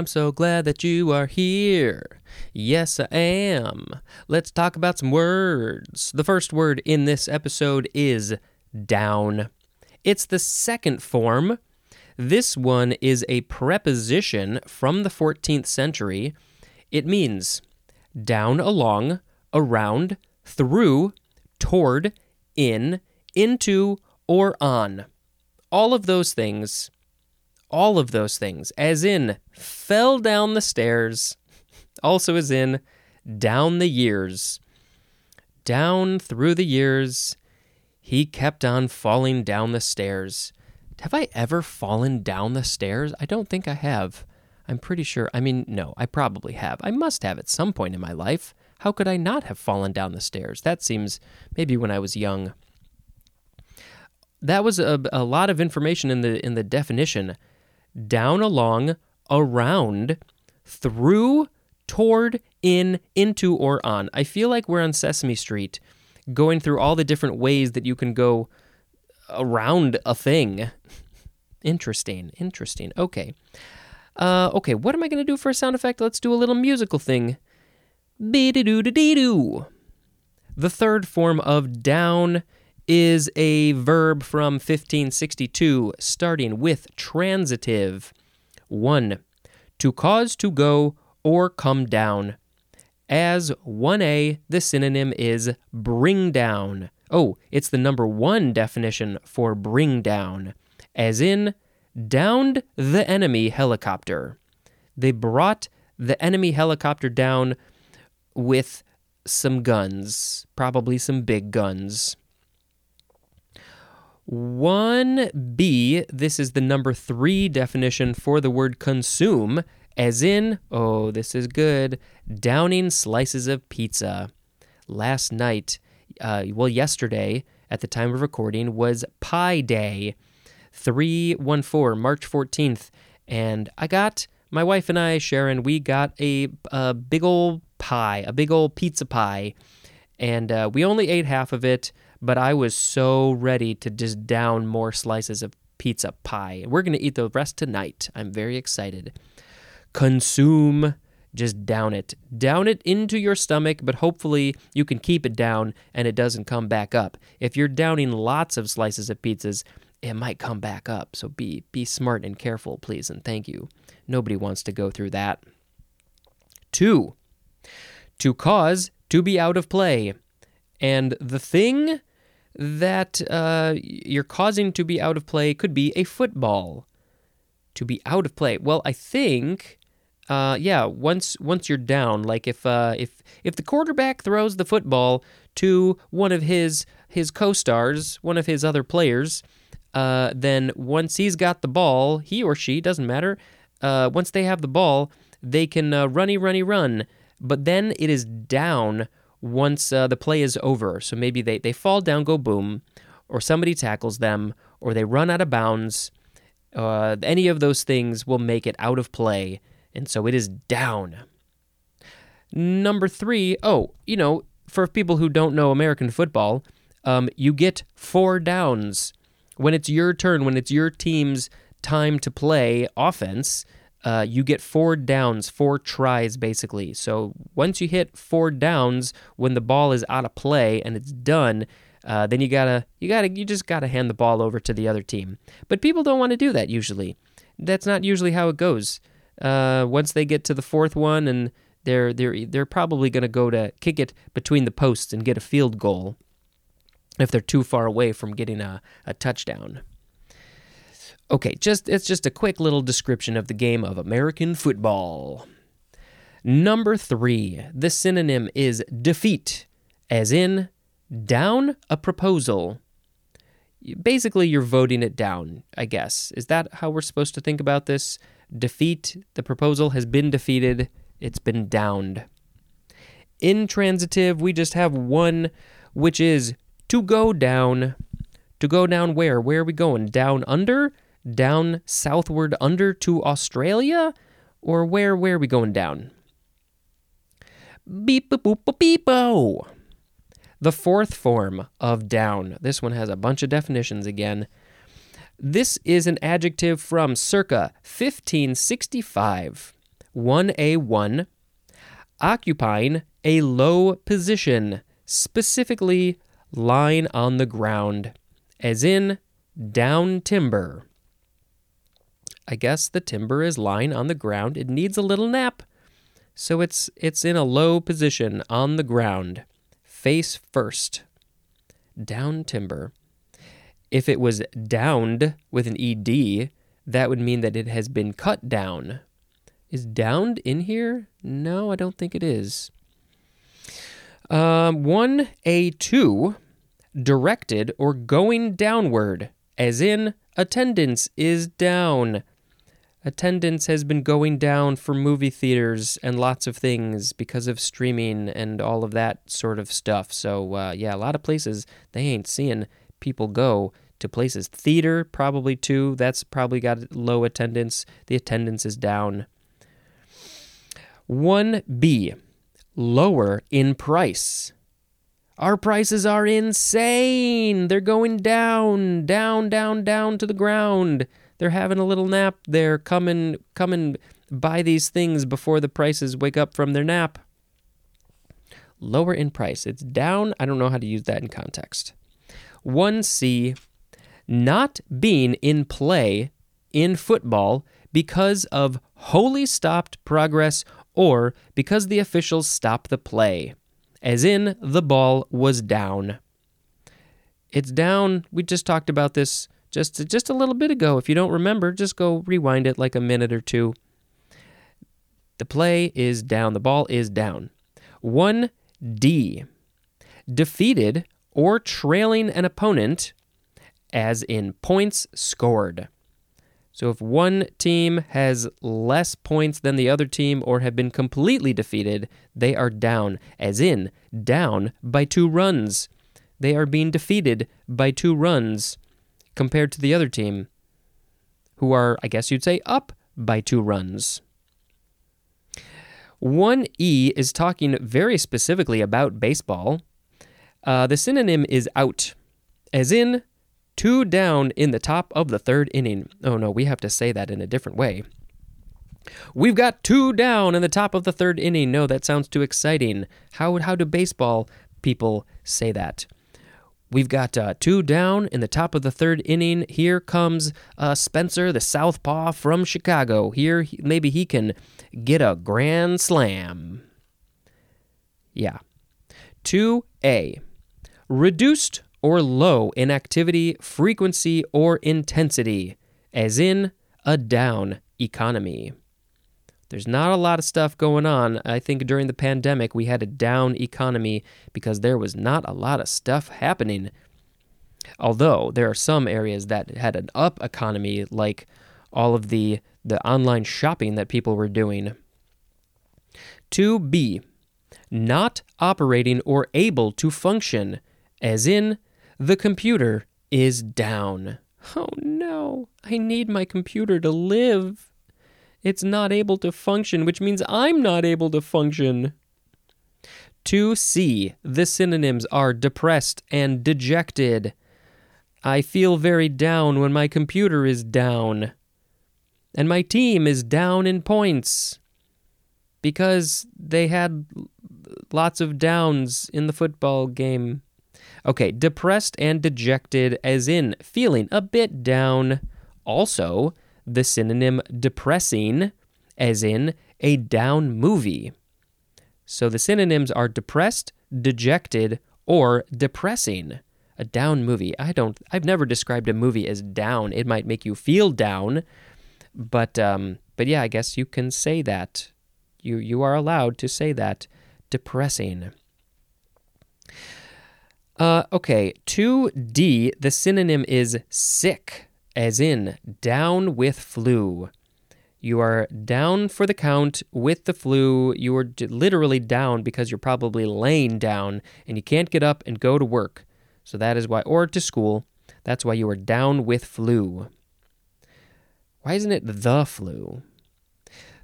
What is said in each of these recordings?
I'm so glad that you are here. Yes, I am. Let's talk about some words. The first word in this episode is down. It's the second form. This one is a preposition from the 14th century. It means down, along, around, through, toward, in, into, or on. All of those things, all of those things, as in fell down the stairs, also as in down the years. Down through the years, he kept on falling down the stairs. Have I ever fallen down the stairs? I don't think I have. I'm pretty sure. I mean, no, I probably have. I must have at some point in my life. How could I not have fallen down the stairs? That seems maybe when I was young. That was a, a lot of information in the in the definition. Down, along, around, through, toward, in, into, or on. I feel like we're on Sesame Street, going through all the different ways that you can go around a thing. Interesting, interesting. Okay. Uh, okay, what am I going to do for a sound effect? Let's do a little musical thing. Be-de-doo-de-dee-doo. The third form of down is a verb from 1562 starting with transitive. 1. To cause to go or come down. As 1a, the synonym is bring down. Oh, it's the number one definition for bring down, as in downed the enemy helicopter. They brought the enemy helicopter down with some guns, probably some big guns. 1b, this is the number three definition for the word consume, as in, oh, this is good, downing slices of pizza. Last night, uh, well, yesterday, at the time of recording, was Pi Day, 314, March 14th. And I got, my wife and I, Sharon, we got a, a big old pie, a big old pizza pie. And uh, we only ate half of it, but I was so ready to just down more slices of pizza pie. We're going to eat the rest tonight. I'm very excited. Consume just down it. Down it into your stomach, but hopefully you can keep it down and it doesn't come back up. If you're downing lots of slices of pizzas, it might come back up. So be be smart and careful, please, and thank you. Nobody wants to go through that. 2. To cause to be out of play. And the thing that uh, you're causing to be out of play could be a football. To be out of play. Well, I think uh, yeah, once once you're down, like if uh, if if the quarterback throws the football to one of his his co-stars, one of his other players, uh, then once he's got the ball, he or she doesn't matter. Uh, once they have the ball, they can uh, runny runny run. But then it is down once uh, the play is over. So maybe they they fall down, go boom, or somebody tackles them, or they run out of bounds. Uh, any of those things will make it out of play and so it is down. Number three, oh, you know, for people who don't know American football, um, you get four downs. When it's your turn, when it's your team's time to play offense, uh, you get four downs, four tries basically. So once you hit four downs, when the ball is out of play and it's done, uh, then you gotta, you gotta, you just gotta hand the ball over to the other team. But people don't want to do that usually. That's not usually how it goes uh, once they get to the fourth one, and they're they're they're probably to go to kick it between the posts and get a field goal if they're too far away from getting a, a touchdown. Okay, just it's just a quick little description of the game of American football. Number three, the synonym is defeat, as in down a proposal. Basically, you're voting it down, I guess. Is that how we're supposed to think about this? defeat. The proposal has been defeated, it's been downed. Intransitive, we just have one, which is to go down. To go down where? Where are we going? Down under? Down southward under to Australia? Or where where are we going down? Beep boop boop beep oh. The fourth form of down. This one has a bunch of definitions again. This is an adjective from circa 1565. 1A1. Occupying a low position, specifically lying on the ground, as in down timber. I guess the timber is lying on the ground. It needs a little nap. So it's it's in a low position on the ground, face first. Down timber. If it was downed with an ed, that would mean that it has been cut down. Is downed in here? No, I don't think it is. Um, 1A2, directed or going downward, as in attendance is down. Attendance has been going down for movie theaters and lots of things because of streaming and all of that sort of stuff. So, uh, yeah, a lot of places they ain't seeing people go to places. Theater, probably too. That's probably got low attendance. The attendance is down. 1B, lower in price. Our prices are insane. They're going down, down, down, down to the ground. They're having a little nap. They're coming, coming buy these things before the prices wake up from their nap. Lower in price. It's down. I don't know how to use that in context. 1C, not being in play in football because of wholly stopped progress or because the officials stop the play, as in the ball was down. It's down. We just talked about this just just a little bit ago. If you don't remember, just go rewind it like a minute or two. The play is down. The ball is down. 1D. Defeated or trailing an opponent as in points scored. So if one team has less points than the other team or have been completely defeated, they are down, as in down by two runs. They are being defeated by two runs compared to the other team, who are, I guess you'd say, up by two runs. 1E is talking very specifically about baseball. Uh, the synonym is out, as in two down in the top of the third inning. Oh no, we have to say that in a different way. We've got two down in the top of the third inning. No, that sounds too exciting. How, how do baseball people say that? We've got uh, two down in the top of the third inning. Here comes uh, Spencer, the southpaw from Chicago. Here, maybe he can get a grand slam. Yeah. 2A. Reduced or low in activity, frequency, or intensity, as in a down economy. There's not a lot of stuff going on. I think during the pandemic, we had a down economy because there was not a lot of stuff happening. Although there are some areas that had an up economy, like all of the, the online shopping that people were doing. 2B, not operating or able to function, as in the computer is down. Oh no, I need my computer to live. It's not able to function, which means I'm not able to function. To see, the synonyms are depressed and dejected. I feel very down when my computer is down. And my team is down in points because they had lots of downs in the football game. Okay, depressed and dejected, as in feeling a bit down. Also, the synonym depressing, as in a down movie. So the synonyms are depressed, dejected, or depressing. A down movie. I don't. I've never described a movie as down. It might make you feel down, but um, but yeah, I guess you can say that. You you are allowed to say that. Depressing. Uh, okay, 2D, the synonym is sick, as in down with flu. You are down for the count with the flu. You are literally down because you're probably laying down and you can't get up and go to work. So that is why, or to school. That's why you are down with flu. Why isn't it the flu?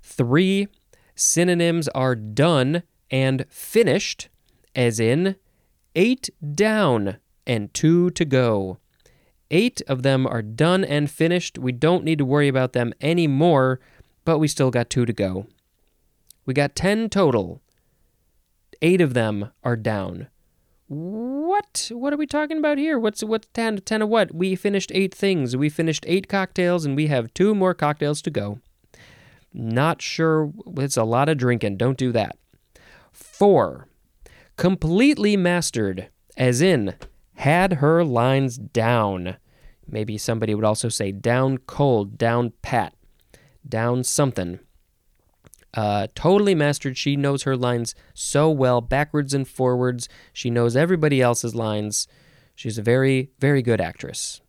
Three synonyms are done and finished, as in eight down and two to go. Eight of them are done and finished. We don't need to worry about them anymore, but we still got two to go. We got 10 total. Eight of them are down. What? What are we talking about here? What's what's 10 10 of what? We finished 8 things. We finished 8 cocktails and we have two more cocktails to go. Not sure it's a lot of drinking. Don't do that. 4. Completely mastered as in had her lines down. Maybe somebody would also say down cold, down pat, down something. Uh, totally mastered. She knows her lines so well, backwards and forwards. She knows everybody else's lines. She's a very, very good actress.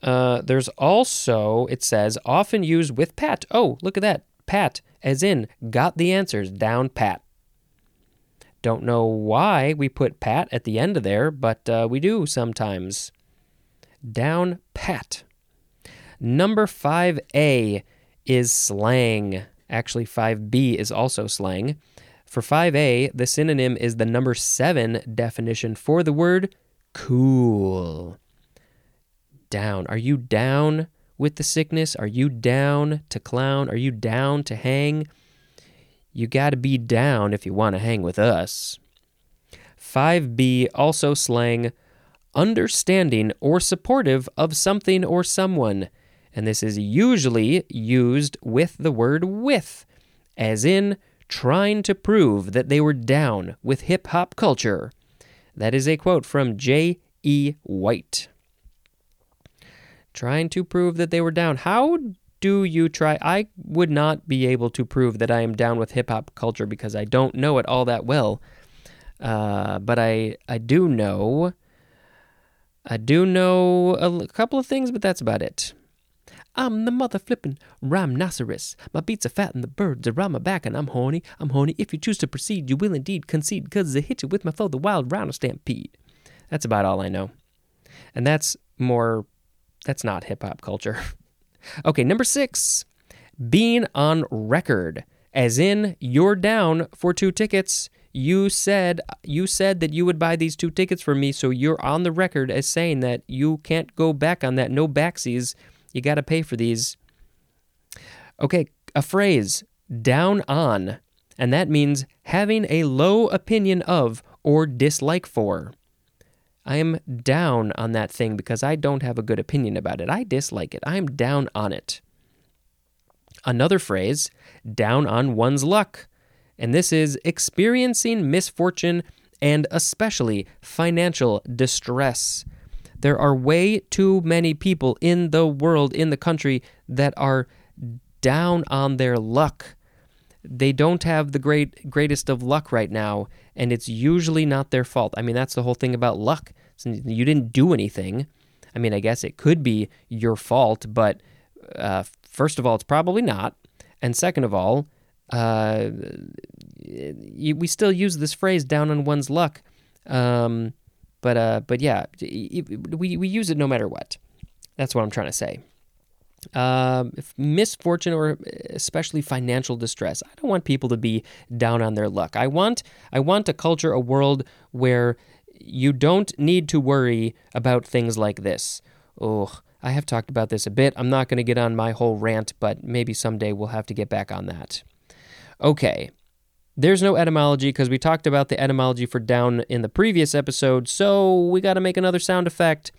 Uh, there's also, it says, often used with pat. Oh, look at that. Pat, as in, got the answers down pat. Don't know why we put pat at the end of there, but uh, we do sometimes. Down pat. Number 5A is slang. Actually, 5B is also slang. For 5A, the synonym is the number 7 definition for the word cool. Down. Are you down with the sickness? Are you down to clown? Are you down to hang? You got to be down if you want to hang with us. 5B, also slang, understanding or supportive of something or someone and this is usually used with the word with, as in trying to prove that they were down with hip hop culture. That is a quote from J.E. White. Trying to prove that they were down. How do you try? I would not be able to prove that I am down with hip hop culture because I don't know it all that well. Uh, but I I do know I do know a couple of things, but that's about it. I'm the mother flippin' rhinoceros. My beats are fat and the birds are on my back, and I'm horny. I'm horny. If you choose to proceed, you will indeed concede, cause I hit you with my flow, the wild rhino stampede. That's about all I know. And that's more, that's not hip hop culture. okay, number six, being on record, as in you're down for two tickets. You said you said that you would buy these two tickets for me, so you're on the record as saying that you can't go back on that. No backsies you got to pay for these. Okay, a phrase, down on, and that means having a low opinion of or dislike for. I am down on that thing because I don't have a good opinion about it. I dislike it. I am down on it. Another phrase, down on one's luck. And this is experiencing misfortune and especially financial distress. There are way too many people in the world, in the country, that are down on their luck. They don't have the great greatest of luck right now, and it's usually not their fault. I mean, that's the whole thing about luck. You didn't do anything. I mean, I guess it could be your fault, but uh, first of all, it's probably not. And second of all, uh, we still use this phrase "down on one's luck." Um, but uh, but yeah, we we use it no matter what. That's what I'm trying to say. Um, misfortune or especially financial distress. I don't want people to be down on their luck. I want I want a culture, a world where you don't need to worry about things like this. Oh, I have talked about this a bit. I'm not going to get on my whole rant, but maybe someday we'll have to get back on that. Okay, there's no etymology because we talked about the etymology for down in the previous episode, so we got to make another sound effect.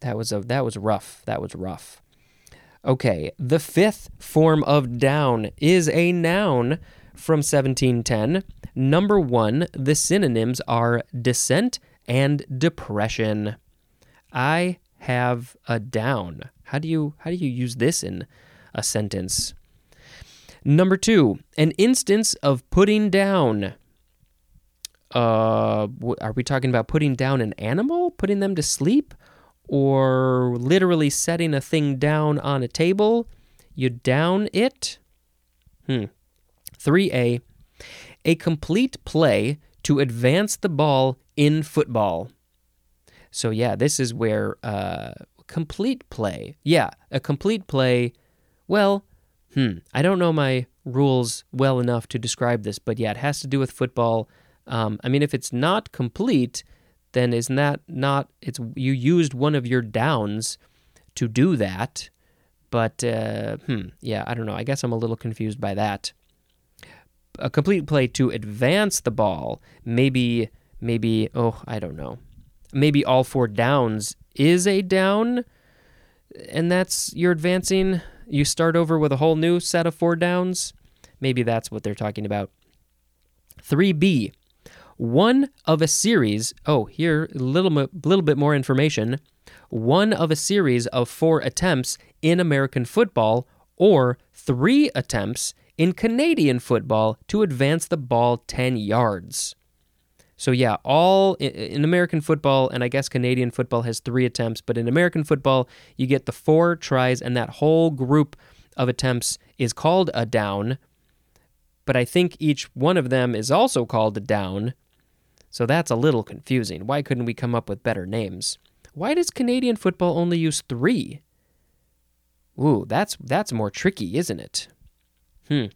That was a that was rough. That was rough. Okay, the fifth form of down is a noun from 1710. Number 1, the synonyms are descent and depression. I have a down. How do you how do you use this in a sentence. Number two, an instance of putting down. Uh, are we talking about putting down an animal, putting them to sleep, or literally setting a thing down on a table? You down it? Hmm. 3A, a complete play to advance the ball in football. So, yeah, this is where uh, complete play. Yeah, a complete play well, hmm, I don't know my rules well enough to describe this, but yeah, it has to do with football. Um, I mean, if it's not complete, then isn't that not? It's you used one of your downs to do that, but uh, hmm, yeah, I don't know. I guess I'm a little confused by that. A complete play to advance the ball, maybe, maybe. Oh, I don't know. Maybe all four downs is a down, and that's you're advancing. You start over with a whole new set of four downs. Maybe that's what they're talking about. 3B one of a series. Oh, here a little little bit more information. One of a series of four attempts in American football, or three attempts in Canadian football to advance the ball 10 yards. So, yeah, all in American football, and I guess Canadian football has three attempts, but in American football, you get the four tries, and that whole group of attempts is called a down. But I think each one of them is also called a down. So that's a little confusing. Why couldn't we come up with better names? Why does Canadian football only use three? Ooh, that's that's more tricky, isn't it? Hmm.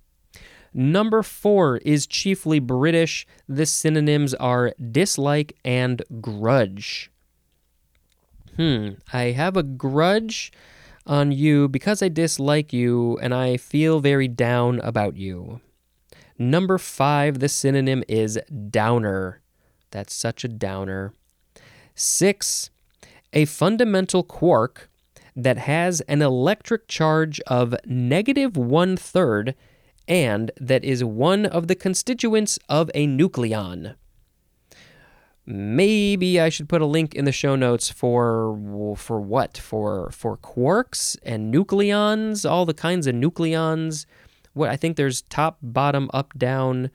Number four is chiefly British. The synonyms are dislike and grudge. Hmm. I have a grudge on you because I dislike you and I feel very down about you. Number five, the synonym is downer. That's such a downer. Six, a fundamental quark that has an electric charge of negative one third and that is one of the constituents of a nucleon. Maybe I should put a link in the show notes for for what? For for quarks and nucleons, all the kinds of nucleons. What I think there's top, bottom, up, down,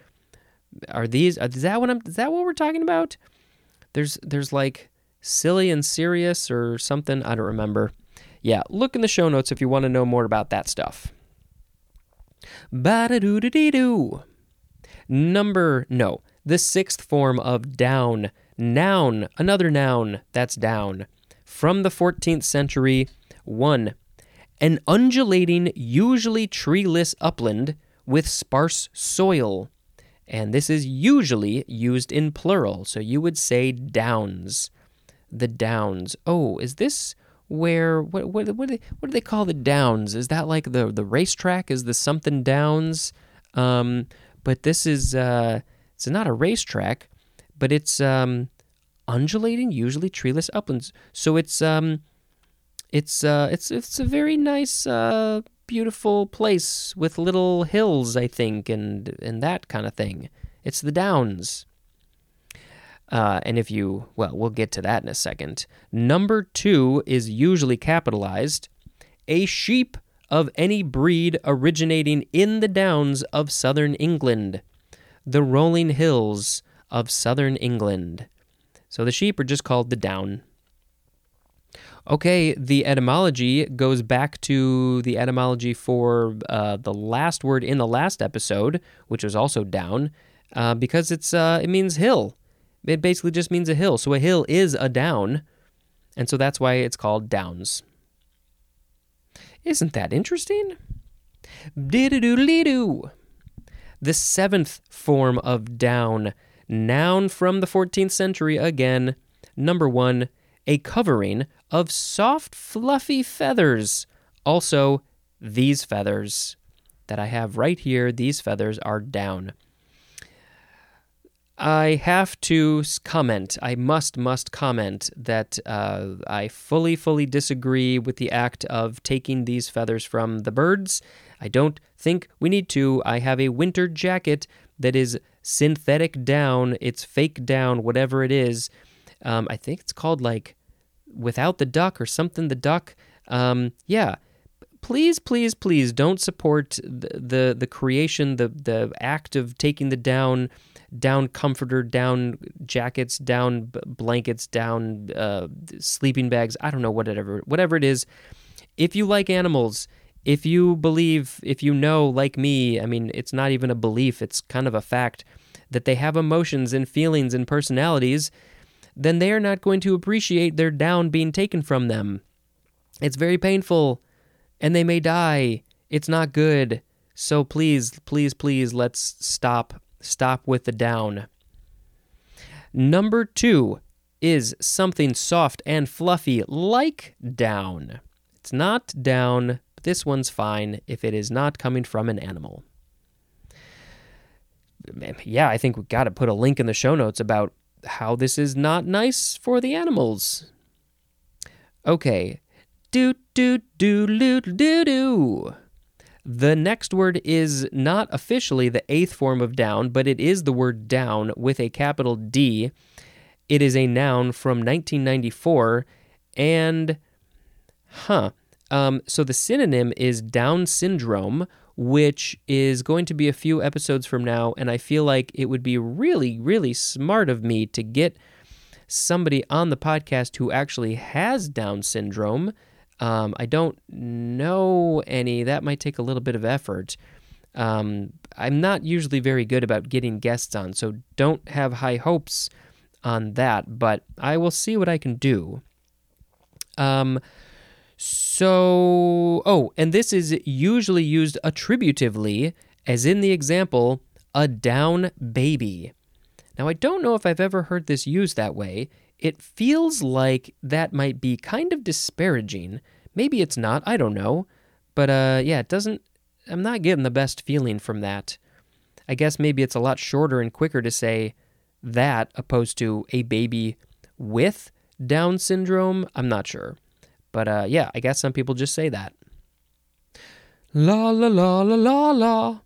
are these uh, is that what I'm is that what we're talking about? There's there's like silly and serious or something, I don't remember. Yeah, look in the show notes if you want to know more about that stuff. Ba-da-doo-da-dee-doo. Number no, the sixth form of down. Noun, another noun, that's down. From the 14th century, 1. An undulating, usually treeless upland with sparse soil and this is usually used in plural. So you would say downs. The downs. Oh, is this where what what what do they, what do they call the downs? Is that like the the racetrack? Is the something downs? Um, but this is uh, it's not a racetrack, but it's um, undulating, usually treeless uplands. So it's um, it's uh, it's it's a very nice uh, beautiful place with little hills, I think, and and that kind of thing. It's the Downs. Uh, and if you, well, we'll get to that in a second. Number two is usually capitalized. A sheep of any breed originating in the downs of southern England, the rolling hills of southern England. So the sheep are just called the down. Okay, the etymology goes back to the etymology for uh, the last word in the last episode, which was also down, uh, because it's uh, it means hill. It basically just means a hill. So a hill is a down, and so that's why it's called downs. Isn't that interesting? Diddle-doodle-doo. The seventh form of down, noun from the 14th century again. Number one, a covering of soft, fluffy feathers. Also, these feathers that I have right here, these feathers are down. I have to comment, I must, must comment that uh, I fully, fully disagree with the act of taking these feathers from the birds. I don't think we need to. I have a winter jacket that is synthetic down, it's fake down, whatever it is. Um, I think it's called like without the duck or something the duck. Um, yeah, please, please, please don't support the, the the creation, the the act of taking the down, down comforter, down jackets, down blankets, down uh, sleeping bags. I don't know whatever whatever it is. If you like animals, if you believe, if you know, like me, I mean, it's not even a belief; it's kind of a fact that they have emotions and feelings and personalities then they are not going to appreciate their down being taken from them. It's very painful, and they may die. It's not good. So please, please, please, let's stop. Stop with the down. Number two is something soft and fluffy like down. It's not down, but this one's fine if it is not coming from an animal. Yeah, I think we've got to put a link in the show notes about how this is not nice for the animals. Okay. Do do do do do do. The next word is not officially the eighth form of down, but it is the word down with a capital D. It is a noun from 1994, and huh. Um, so the synonym is Down syndrome, which is going to be a few episodes from now, and I feel like it would be really, really smart of me to get somebody on the podcast who actually has Down syndrome. Um, I don't know any. That might take a little bit of effort. Um, I'm not usually very good about getting guests on, so don't have high hopes on that, but I will see what I can do. Um, so, oh, and this is usually used attributively, as in the example, a down baby. Now, I don't know if I've ever heard this used that way. It feels like that might be kind of disparaging. Maybe it's not, I don't know. But uh, yeah, it doesn't, I'm not getting the best feeling from that. I guess maybe it's a lot shorter and quicker to say that opposed to a baby with Down syndrome. I'm not sure. But uh, yeah, I guess some people just say that. La la la la la la.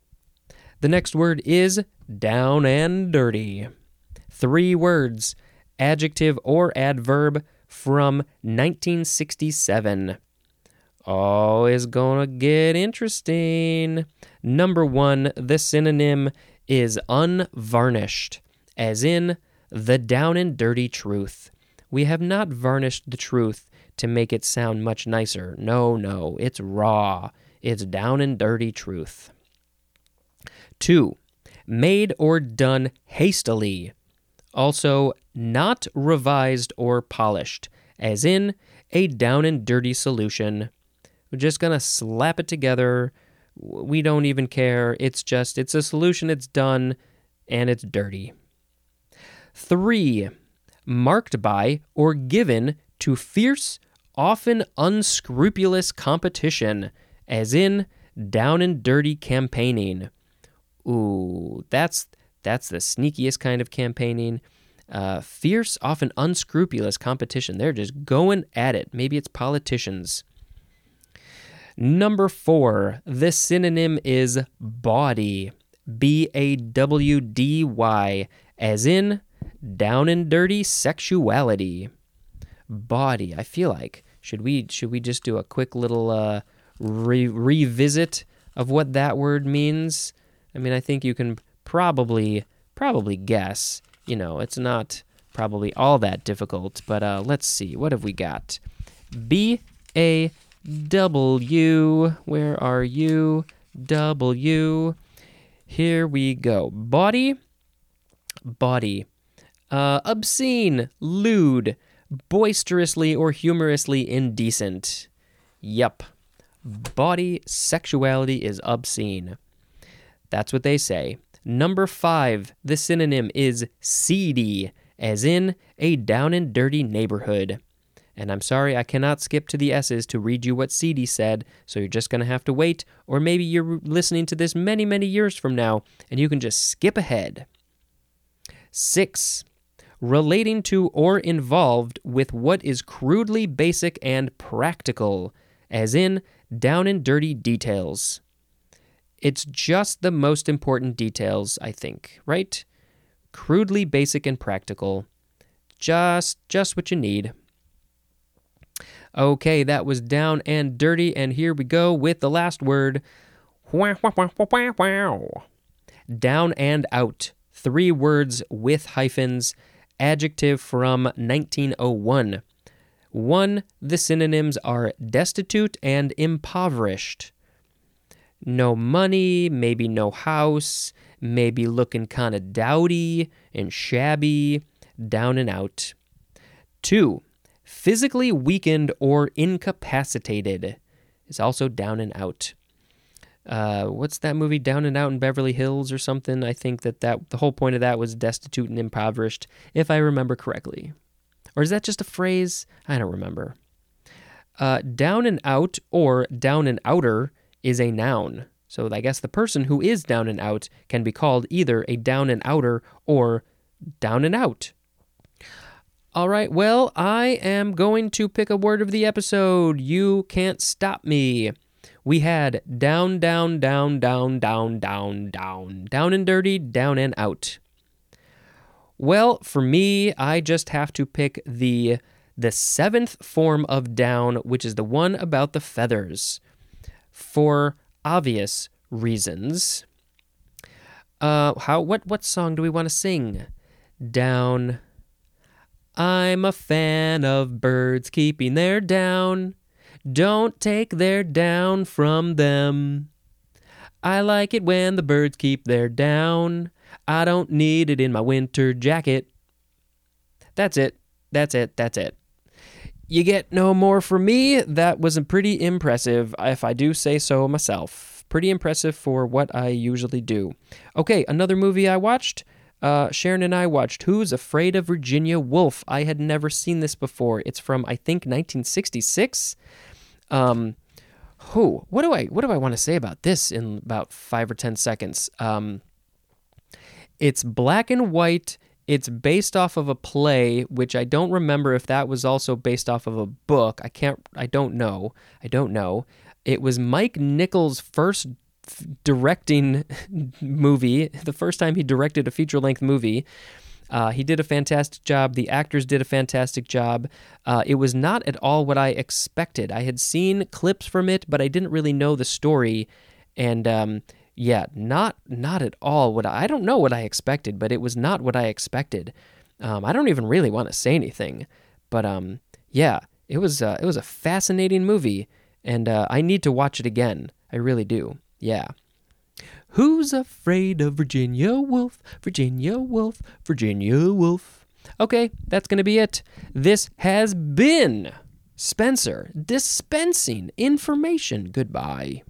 The next word is down and dirty. Three words, adjective or adverb from 1967. Oh, is gonna get interesting. Number one, the synonym is unvarnished, as in the down and dirty truth. We have not varnished the truth to make it sound much nicer. No, no, it's raw. It's down and dirty truth. Two, made or done hastily. Also, not revised or polished, as in a down and dirty solution. We're just going to slap it together. We don't even care. It's just, it's a solution, it's done, and it's dirty. Three, marked by or given to fierce, often unscrupulous competition, as in down and dirty campaigning. Ooh, that's that's the sneakiest kind of campaigning. Uh, fierce, often unscrupulous competition. They're just going at it. Maybe it's politicians. Number four, the synonym is bawdy. B A W D Y, as in down and dirty sexuality. Bawdy. I feel like should we should we just do a quick little uh, re- revisit of what that word means? I mean, I think you can probably probably guess. You know, it's not probably all that difficult, but uh, let's see. What have we got? B A W. Where are you? W. Here we go. Bawdy. Bawdy. Uh, obscene, lewd, boisterously or humorously indecent. Yup. Bawdy sexuality is obscene. That's what they say. Number five, the synonym is seedy, as in a down and dirty neighborhood. And I'm sorry, I cannot skip to the S's to read you what seedy said, so you're just going to have to wait, or maybe you're listening to this many, many years from now, and you can just skip ahead. Six, relating to or involved with what is crudely basic and practical, as in down and dirty details. It's just the most important details, I think, right? Crudely basic and practical. Just just what you need. Okay, that was down and dirty, and here we go with the last word. Down and out. Three words with hyphens. Adjective from 1901. One, the synonyms are destitute and impoverished no money, maybe no house, maybe looking kind of dowdy and shabby, down and out. Two, physically weakened or incapacitated is also down and out. Uh, what's that movie Down and Out in Beverly Hills or something? I think that, that the whole point of that was destitute and impoverished, if I remember correctly. Or is that just a phrase? I don't remember. Uh, down and out or down and outer is a noun. So I guess the person who is down and out can be called either a down and outer or down and out. All right, well, I am going to pick a word of the episode. You can't stop me. We had down, down, down, down, down, down, down, down and dirty, down and out. Well, for me, I just have to pick the the seventh form of down, which is the one about the feathers, for obvious reasons. Uh, how what what song do we want to sing? Down. I'm a fan of birds keeping their down. Don't take their down from them. I like it when the birds keep their down. I don't need it in my winter jacket. That's it. That's it. That's it. You get no more from me. That was pretty impressive, if I do say so myself. Pretty impressive for what I usually do. Okay, another movie I watched. Uh, Sharon and I watched Who's Afraid of Virginia Woolf. I had never seen this before. It's from I think 1966. Um, who? What do I what do I want to say about this in about five or ten seconds? Um, it's black and white. It's based off of a play, which I don't remember if that was also based off of a book. I can't. I don't know. I don't know. It was Mike Nichols' first directing movie, the first time he directed a feature length movie. Uh, he did a fantastic job. The actors did a fantastic job. Uh, it was not at all what I expected. I had seen clips from it, but I didn't really know the story. And um, yeah, not not at all what I, I, don't know what I expected, but it was not what I expected. Um, I don't even really want to say anything, but um, yeah, it was uh, it was a fascinating movie, and uh, I need to watch it again. I really do. Yeah. Who's afraid of Virginia Woolf? Virginia Woolf, Virginia Woolf. Okay, that's going to be it. This has been Spencer dispensing information. Goodbye.